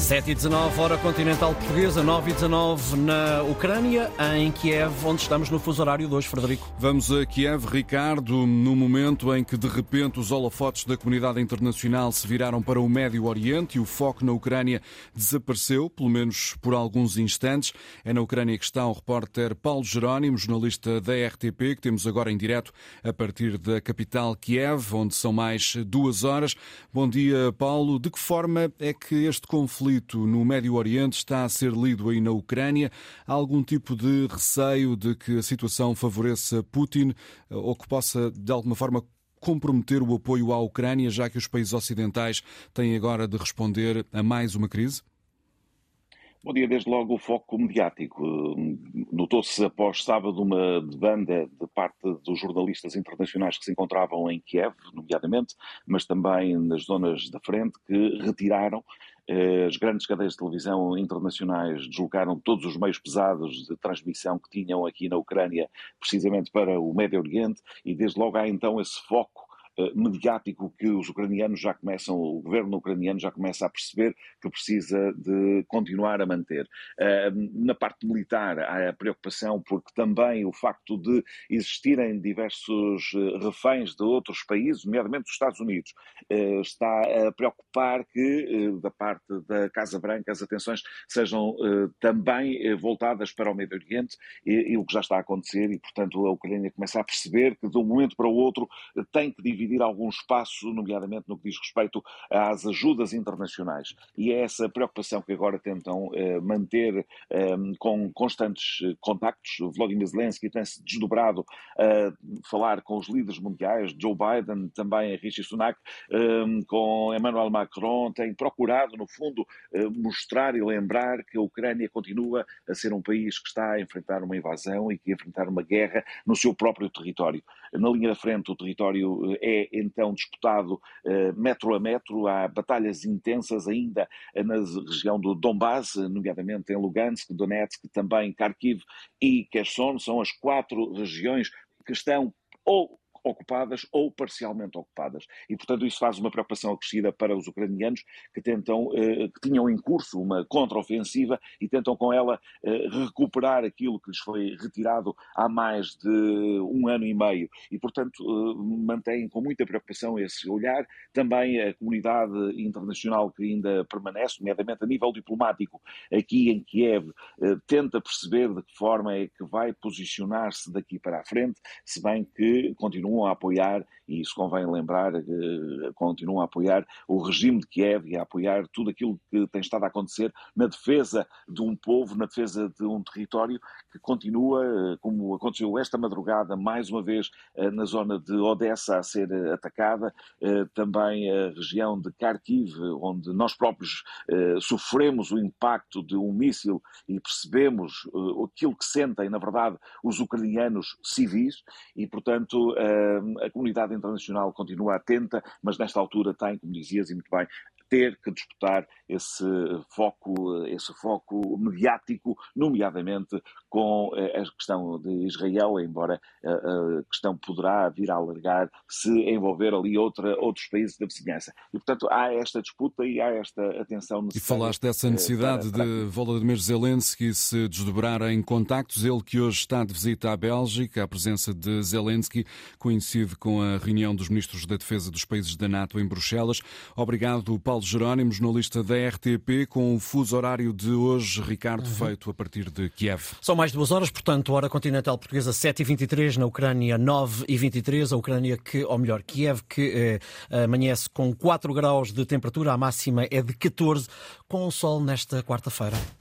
7 e 19, hora continental portuguesa, 9 e 19 na Ucrânia, em Kiev, onde estamos no fuso horário de hoje, Frederico. Vamos a Kiev, Ricardo, no momento em que de repente os holofotes da comunidade internacional se viraram para o Médio Oriente e o foco na Ucrânia desapareceu, pelo menos por alguns instantes. É na Ucrânia que está o repórter Paulo Jerónimo, jornalista da RTP, que temos agora em direto a partir da capital Kiev, onde são mais duas horas. Bom dia, Paulo. De que forma é que este conflito conflito no Médio Oriente está a ser lido aí na Ucrânia. Há algum tipo de receio de que a situação favoreça Putin eh, ou que possa, de alguma forma, comprometer o apoio à Ucrânia, já que os países ocidentais têm agora de responder a mais uma crise? Bom dia, desde logo o foco mediático. Notou-se após sábado uma demanda de parte dos jornalistas internacionais que se encontravam em Kiev, nomeadamente, mas também nas zonas da frente, que retiraram eh, as grandes cadeias de televisão internacionais deslocaram todos os meios pesados de transmissão que tinham aqui na Ucrânia, precisamente para o Médio Oriente, e desde logo há então esse foco mediático que os ucranianos já começam, o governo ucraniano já começa a perceber que precisa de continuar a manter. Eh, na parte militar há a preocupação porque também o facto de existirem diversos eh, reféns de outros países, nomeadamente dos Estados Unidos, está a preocupar que da parte da Casa Branca as atenções sejam também voltadas para o Médio Oriente e, e o que já está a acontecer e, portanto, a Ucrânia começa a perceber que de um momento para o outro tem que dividir dividir algum espaço, nomeadamente no que diz respeito às ajudas internacionais. E é essa preocupação que agora tentam eh, manter eh, com constantes contactos. Vladimir Zelensky tem-se desdobrado a falar com os líderes mundiais, Joe Biden, também Rishi Sunak, eh, com Emmanuel Macron, tem procurado, no fundo, eh, mostrar e lembrar que a Ucrânia continua a ser um país que está a enfrentar uma invasão e que enfrentar uma guerra no seu próprio território. Na linha da frente, o território eh, é então disputado eh, metro a metro, há batalhas intensas ainda eh, na região do Donbass, nomeadamente em Lugansk, Donetsk, também Kharkiv e Kherson, são as quatro regiões que estão ou ocupadas ou parcialmente ocupadas. E, portanto, isso faz uma preocupação acrescida para os ucranianos que tentam, eh, que tinham em curso uma contraofensiva e tentam com ela eh, recuperar aquilo que lhes foi retirado há mais de um ano e meio. E, portanto, eh, mantêm com muita preocupação esse olhar. Também a comunidade internacional que ainda permanece, nomeadamente a nível diplomático, aqui em Kiev, tenta perceber de que forma é que vai posicionar-se daqui para a frente, se bem que continua continuam a apoiar, e isso convém lembrar, eh, continuam a apoiar o regime de Kiev e a apoiar tudo aquilo que tem estado a acontecer na defesa de um povo, na defesa de um território que continua, eh, como aconteceu esta madrugada, mais uma vez eh, na zona de Odessa a ser atacada, também a região de Kharkiv, onde nós próprios sofremos o impacto de um míssil e percebemos aquilo que sentem, na verdade, os ucranianos civis, e, portanto, a comunidade internacional continua atenta, mas nesta altura tem, como dizias e muito bem, ter que disputar esse foco, esse foco mediático, nomeadamente com eh, a questão de Israel, embora a questão poderá vir a alargar se envolver ali outra, outros países da vizinhança. E, portanto, há esta disputa e há esta atenção necessária. E falaste dessa eh, necessidade para, para... de Volodymyr Zelensky se desdobrar em contactos, ele que hoje está de visita à Bélgica, a presença de Zelensky coincide com a reunião dos ministros da Defesa dos países da NATO em Bruxelas. Obrigado, Paulo Paulo Jerónimo, jornalista da RTP, com o fuso horário de hoje, Ricardo, uhum. feito a partir de Kiev. São mais duas horas, portanto, hora continental portuguesa 7h23, na Ucrânia 9h23, a Ucrânia que, ou melhor, Kiev, que eh, amanhece com 4 graus de temperatura, a máxima é de 14, com o sol nesta quarta-feira.